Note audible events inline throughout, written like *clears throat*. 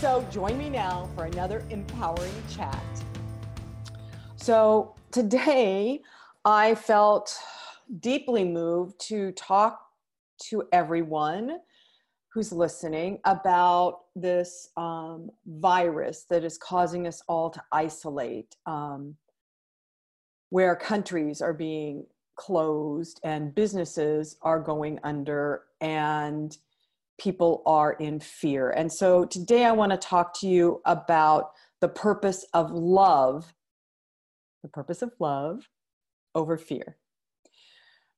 So join me now for another empowering chat. So today I felt deeply moved to talk to everyone who's listening about this um, virus that is causing us all to isolate, um, where countries are being closed and businesses are going under and people are in fear. And so today I want to talk to you about the purpose of love, the purpose of love over fear.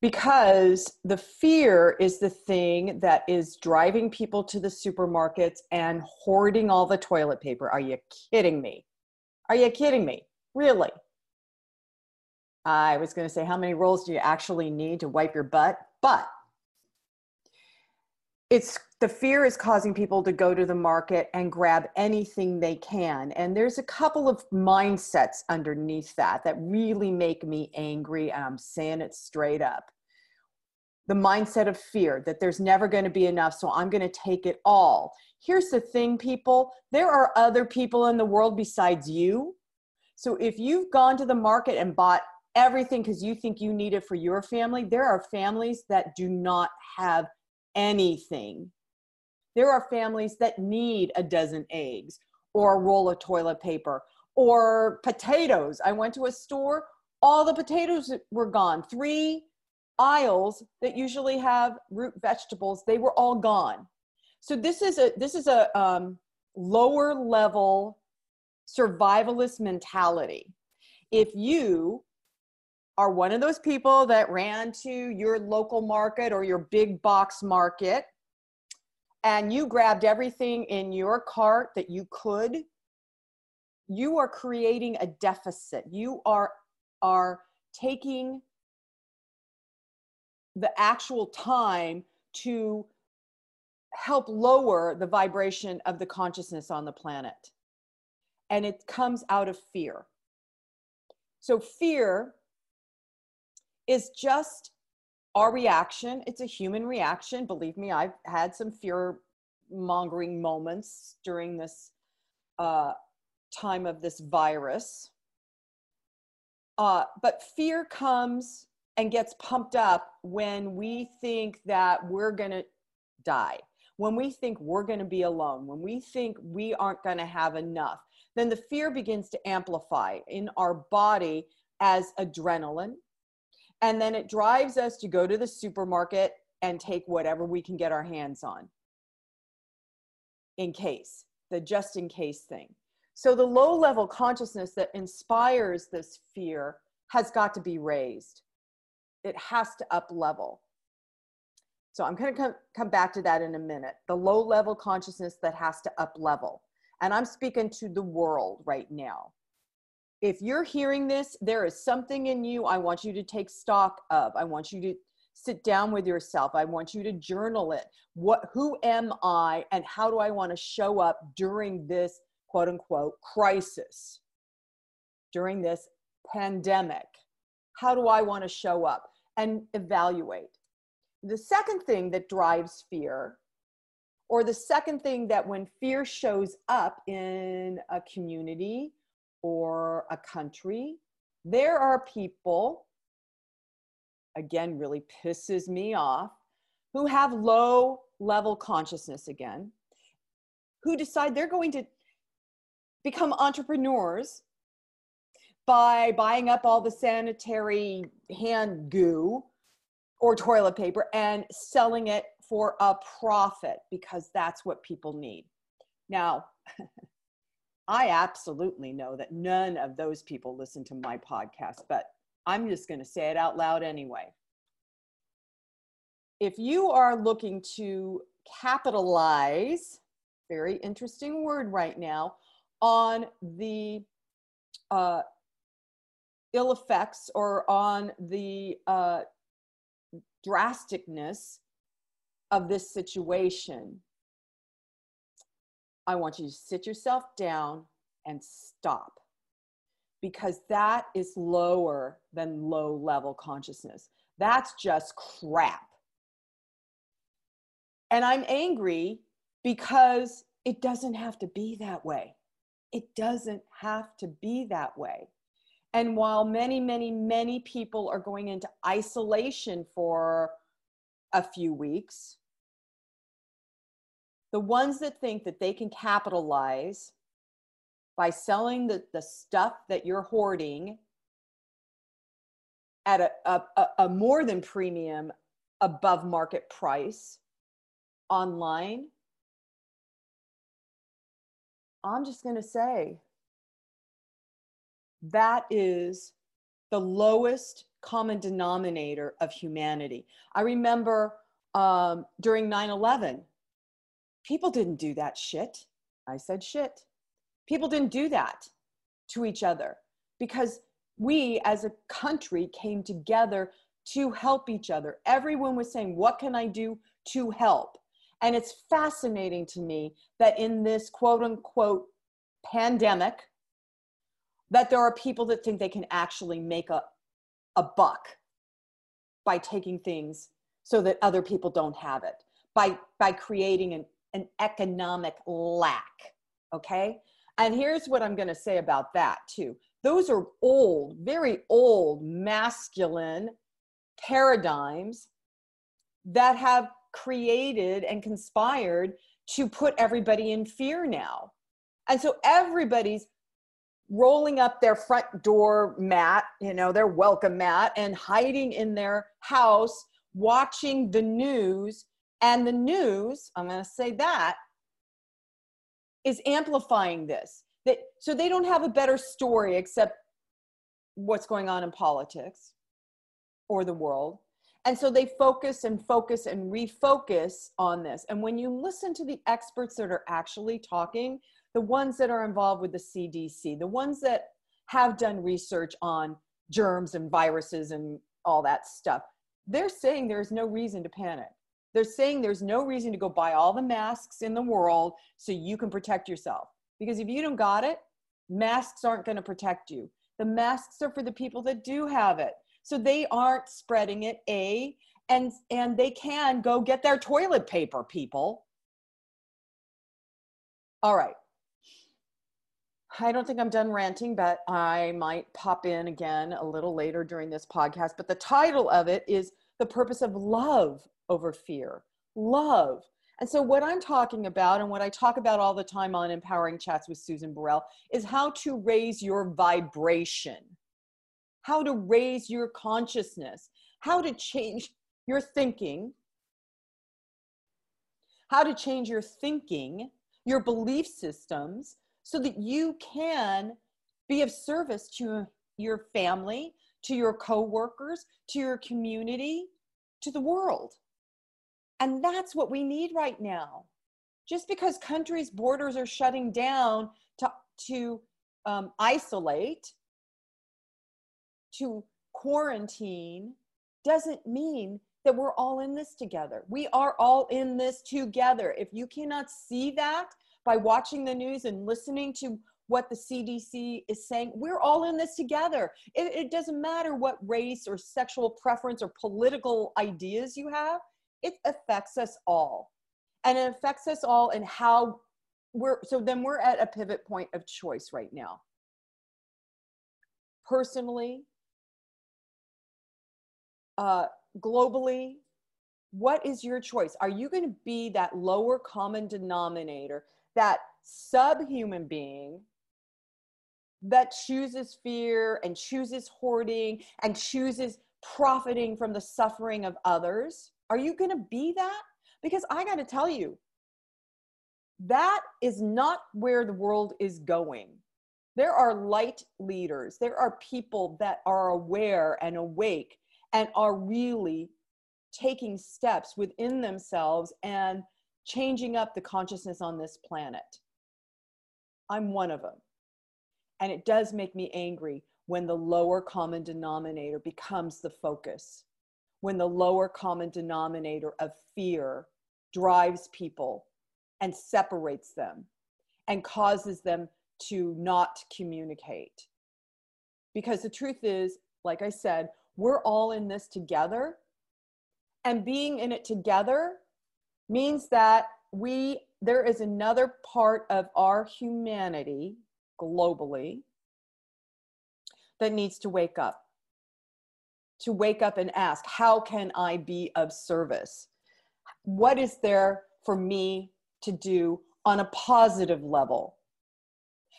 Because the fear is the thing that is driving people to the supermarkets and hoarding all the toilet paper. Are you kidding me? Are you kidding me? Really? I was going to say, how many rolls do you actually need to wipe your butt? But it's the fear is causing people to go to the market and grab anything they can. And there's a couple of mindsets underneath that that really make me angry and i'm saying it straight up. The mindset of fear that there's never going to be enough so i'm going to take it all. Here's the thing people there are other people in the world besides you. So if you've gone to the market and bought everything because you think you need it for your family there are families that do not have anything. There are families that need a dozen eggs or a roll of toilet paper or potatoes. I went to a store, all the potatoes were gone. Three aisles that usually have root vegetables, they were all gone. So this is a this is a um, lower level survivalist mentality. If you are one of those people that ran to your local market or your big box market and you grabbed everything in your cart that you could you are creating a deficit. You are are taking the actual time to help lower the vibration of the consciousness on the planet. And it comes out of fear. So fear is just our reaction. It's a human reaction. Believe me, I've had some fear mongering moments during this uh, time of this virus. Uh, but fear comes and gets pumped up when we think that we're going to die, when we think we're going to be alone, when we think we aren't going to have enough. Then the fear begins to amplify in our body as adrenaline, and then it drives us to go to the supermarket and take whatever we can get our hands on in case, the just in case thing. So the low level consciousness that inspires this fear has got to be raised. It has to up level. So I'm going to come, come back to that in a minute. The low level consciousness that has to up level. And I'm speaking to the world right now if you're hearing this, there is something in you I want you to take stock of. I want you to sit down with yourself. I want you to journal it. What who am I and how do I want to show up during this quote unquote crisis? During this pandemic? How do I want to show up and evaluate? The second thing that drives fear or the second thing that when fear shows up in a community or a country, there are people, again, really pisses me off, who have low level consciousness again, who decide they're going to become entrepreneurs by buying up all the sanitary hand goo or toilet paper and selling it for a profit because that's what people need. Now, *laughs* I absolutely know that none of those people listen to my podcast, but I'm just going to say it out loud anyway. If you are looking to capitalize, very interesting word right now, on the uh, ill effects or on the uh, drasticness of this situation, I want you to sit yourself down and stop because that is lower than low level consciousness. That's just crap. And I'm angry because it doesn't have to be that way. It doesn't have to be that way. And while many, many, many people are going into isolation for a few weeks, the ones that think that they can capitalize by selling the, the stuff that you're hoarding at a, a, a more than premium above market price online, I'm just going to say that is the lowest common denominator of humanity. I remember um, during 9 11, people didn't do that shit. I said shit. People didn't do that to each other because we as a country came together to help each other. Everyone was saying, What can I do to help? And it's fascinating to me that in this quote unquote pandemic, that there are people that think they can actually make a, a buck by taking things so that other people don't have it, by, by creating an, an economic lack. Okay? And here's what I'm going to say about that too. Those are old, very old masculine paradigms that have created and conspired to put everybody in fear now. And so everybody's rolling up their front door mat, you know, their welcome mat, and hiding in their house, watching the news. And the news, I'm going to say that, is amplifying this. That, so they don't have a better story except what's going on in politics or the world. And so they focus and focus and refocus on this. And when you listen to the experts that are actually talking, the ones that are involved with the CDC, the ones that have done research on germs and viruses and all that stuff, they're saying there's no reason to panic. They're saying there's no reason to go buy all the masks in the world so you can protect yourself. Because if you don't got it, masks aren't going to protect you. The masks are for the people that do have it. So they aren't spreading it, A, and and they can go get their toilet paper, people. All right. I don't think I'm done ranting, but I might pop in again a little later during this podcast. But the title of it is The Purpose of Love over fear. Love. And so, what I'm talking about, and what I talk about all the time on Empowering Chats with Susan Burrell, is how to raise your vibration, how to raise your consciousness, how to change your thinking, how to change your thinking, your belief systems, so that you can be of service to your family, to your coworkers, to your community, to the world. And that's what we need right now. Just because countries' borders are shutting down to, to um, isolate, to quarantine, doesn't mean that we're all in this together. We are all in this together. If you cannot see that by watching the news and listening to what the CDC is saying, we're all in this together. It, it doesn't matter what race or sexual preference or political ideas you have it affects us all. And it affects us all in how we're, so then we're at a pivot point of choice right now. Personally, uh, globally, what is your choice? Are you going to be that lower common denominator, that subhuman being that chooses fear and chooses hoarding and chooses profiting from the suffering of others? Are you going to be that? Because I got to tell you, that is not where the world is going. There are light leaders, there are people that are aware and awake and are really taking steps within themselves and changing up the consciousness on this planet. I'm one of them. And it does make me angry when the lower common denominator becomes the focus, when the lower common denominator of fear drives people and separates them and causes them to not communicate. Because the truth is, like I said, we're all in this together. And being in it together means that we there is another part of our humanity globally that needs to wake up to wake up and ask how can i be of service? What is there for me to do on a positive level?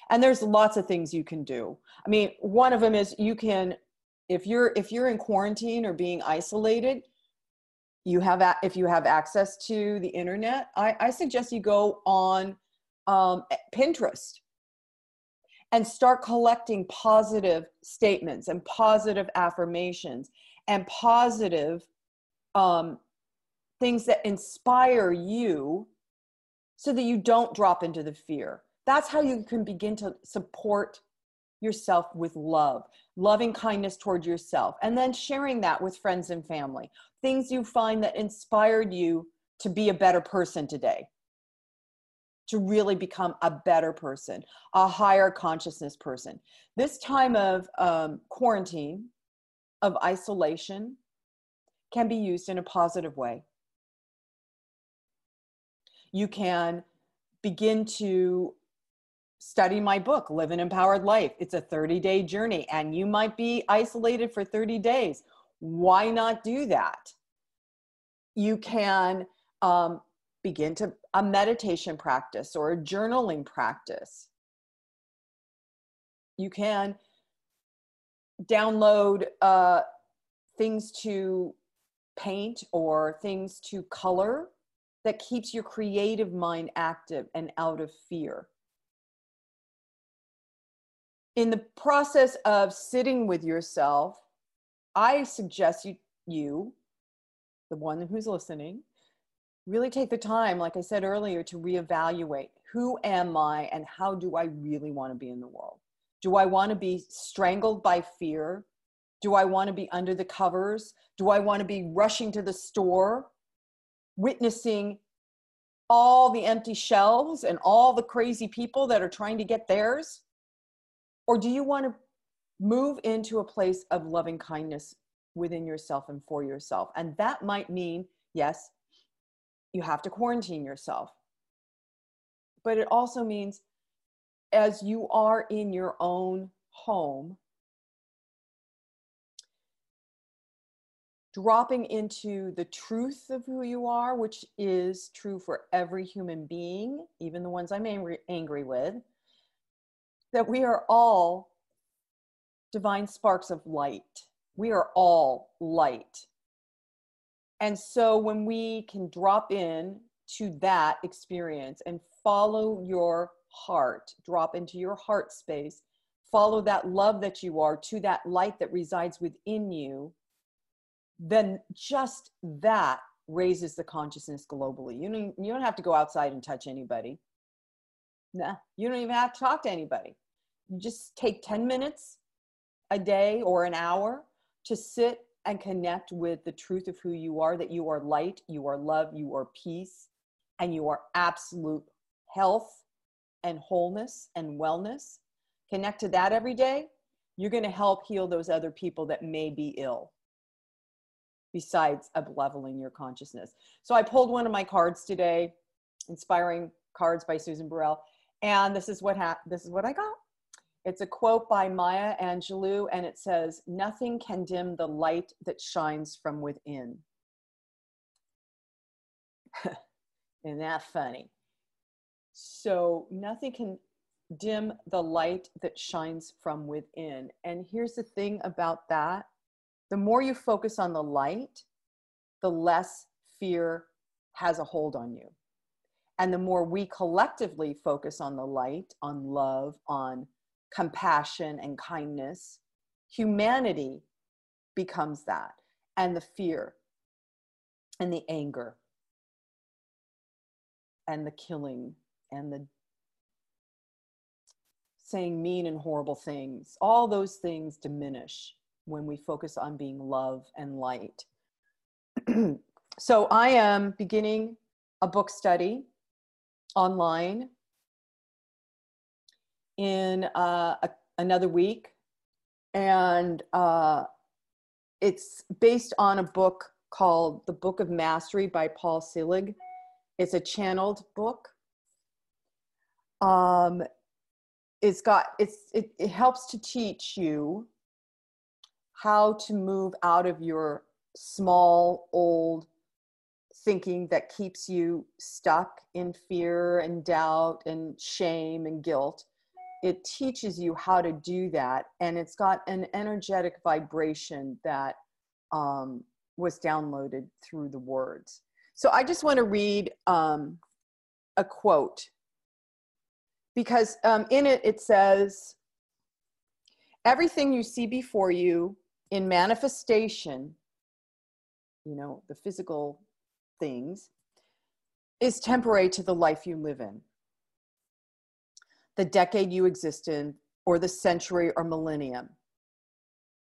And there's lots of things you can do. I mean one of them is you can if you're if you're in quarantine or being isolated you have if you have access to the internet i, I suggest you go on um, pinterest and start collecting positive statements and positive affirmations and positive um, things that inspire you so that you don't drop into the fear that's how you can begin to support yourself with love, loving kindness toward yourself, and then sharing that with friends and family. Things you find that inspired you to be a better person today, to really become a better person, a higher consciousness person. This time of um, quarantine, of isolation, can be used in a positive way. You can begin to study my book, Live an Empowered Life. It's a 30 day journey, and you might be isolated for 30 days. Why not do that? You can um, begin to a meditation practice or a journaling practice. You can download uh, things to paint or things to color that keeps your creative mind active and out of fear in the process of sitting with yourself, I suggest you, you, the one who's listening, really take the time, like I said earlier, to reevaluate who am I and how do I really want to be in the world? Do I want to be strangled by fear? Do I want to be under the covers? Do I want to be rushing to the store, witnessing all the empty shelves and all the crazy people that are trying to get theirs? Or do you want to move into a place of loving kindness within yourself and for yourself? And that might mean, yes, you have to quarantine yourself. But it also means as you are in your own home, dropping into the truth of who you are, which is true for every human being, even the ones I'm angry, angry with, that we are all divine sparks of light. We are all light. And so when we can drop in to that experience and follow your heart, drop into your heart space, follow that love that you are to that light that resides within you, then just that raises the consciousness globally. You don't, you don't have to go outside and touch anybody. Nah, you don't even have to talk to anybody You just take 10 minutes a day or an hour to sit and connect with the truth of who you are that you are light, you are love, you are peace, and you are absolute health and wholeness and wellness. Connect to that every day. You're going to help heal those other people that may be ill besides up leveling your consciousness. So I pulled one of my cards today, inspiring cards by Susan Burrell, and this is what ha- this is what I got. It's a quote by Maya Angelou, and it says, Nothing can dim the light that shines from within. *laughs* Isn't that funny? So, nothing can dim the light that shines from within. And here's the thing about that the more you focus on the light, the less fear has a hold on you. And the more we collectively focus on the light, on love, on compassion and kindness, humanity becomes that, and the fear, and the anger, and the killing, and the saying mean and horrible things. All those things diminish when we focus on being love and light. *clears throat* so I am beginning a book study online in uh, a, another week. And uh, it's based on a book called The Book of Mastery by Paul Selig. It's a channeled book. Um, it's got it's it, it helps to teach you how to move out of your small old thinking that keeps you stuck in fear and doubt and shame and guilt it teaches you how to do that and it's got an energetic vibration that um, was downloaded through the words. So i just want to read um, a quote. Because um, in it it says everything you see before you in manifestation you know the physical things is temporary to the life you live in the decade you exist in or the century or millennium.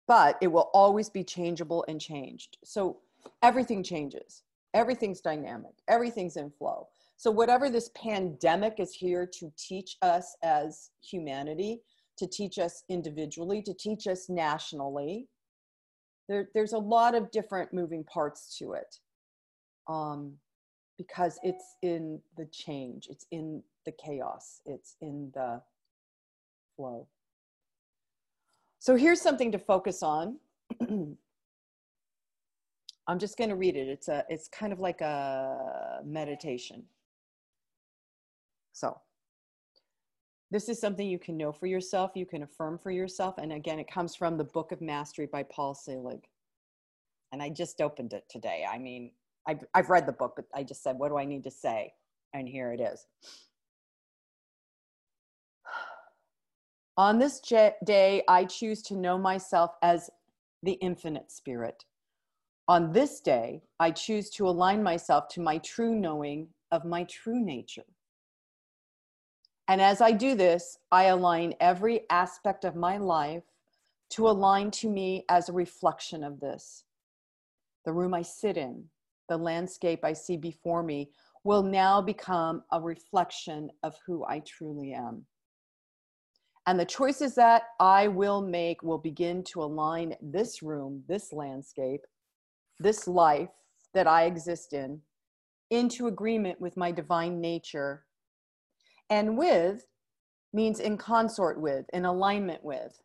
But it will always be changeable and changed. So everything changes. Everything's dynamic. Everything's in flow. So, whatever this pandemic is here to teach us as humanity, to teach us individually, to teach us nationally, there, there's a lot of different moving parts to it um, because it's in the change, it's in the chaos, it's in the flow. So, here's something to focus on. *clears throat* I'm just going to read it. It's a it's kind of like a meditation. So this is something you can know for yourself, you can affirm for yourself. And again, it comes from the Book of Mastery by Paul Selig. And I just opened it today. I mean, I've, I've read the book, but I just said, what do I need to say? And here it is. On this day, I choose to know myself as the infinite spirit. On this day, I choose to align myself to my true knowing of my true nature. And as I do this, I align every aspect of my life to align to me as a reflection of this. The room I sit in, the landscape I see before me will now become a reflection of who I truly am. And the choices that I will make will begin to align this room, this landscape, this life that I exist in, into agreement with my divine nature and with means in consort with, in alignment with.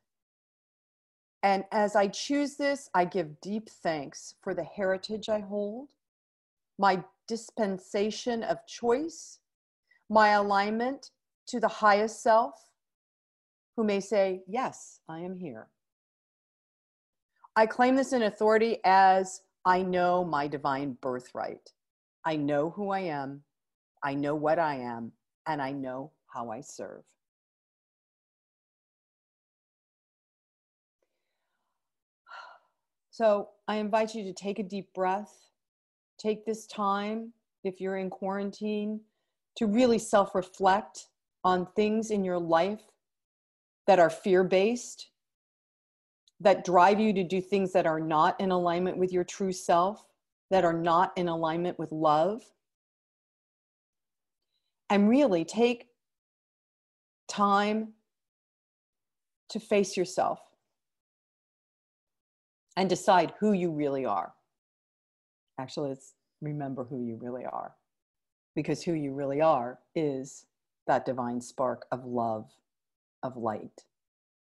And as I choose this, I give deep thanks for the heritage I hold, my dispensation of choice, my alignment to the highest self, who may say, Yes, I am here. I claim this in authority as I know my divine birthright. I know who I am. I know what I am and I know how I serve. So I invite you to take a deep breath. Take this time, if you're in quarantine, to really self reflect on things in your life that are fear based, that drive you to do things that are not in alignment with your true self, that are not in alignment with love and really take time to face yourself and decide who you really are. Actually, let's remember who you really are because who you really are is that divine spark of love, of light,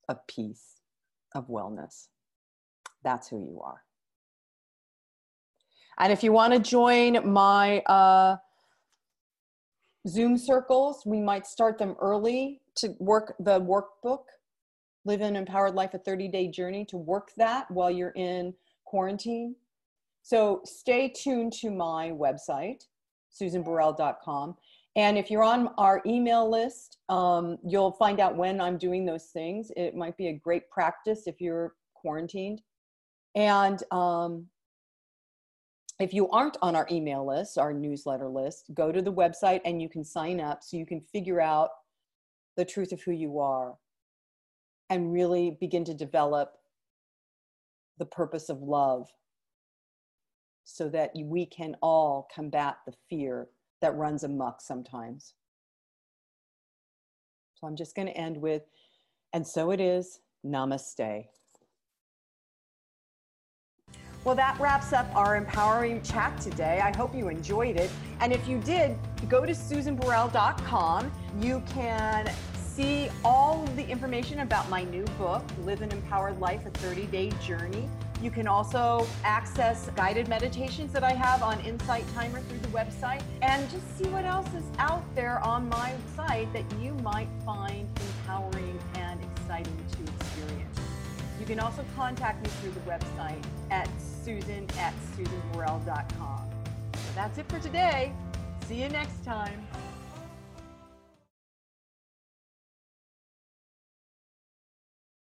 of peace, of wellness. That's who you are. And if you want to join my uh, Zoom circles. We might start them early to work the workbook, Live an Empowered Life, a 30 day journey to work that while you're in quarantine. So stay tuned to my website, susanburrell.com. And if you're on our email list, um, you'll find out when I'm doing those things. It might be a great practice if you're quarantined. And um, if you aren't on our email list, our newsletter list, go to the website and you can sign up so you can figure out the truth of who you are. and really begin to develop the purpose of love so that we can all combat the fear that runs amok sometimes. So I'm just going to end with, and so it is, namaste. Well, that wraps up our empowering chat today. I hope you enjoyed it. And if you did, go to susanburrell.com. You can see all the information about my new book, Live an Empowered Life, a 30 day journey. You can also access guided meditations that I have on Insight Timer through the website and just see what else is out there on my site that you might find empowering and exciting to experience. You can also contact me through the website at susan at susanburrell.com. So that's it for today. See you next time.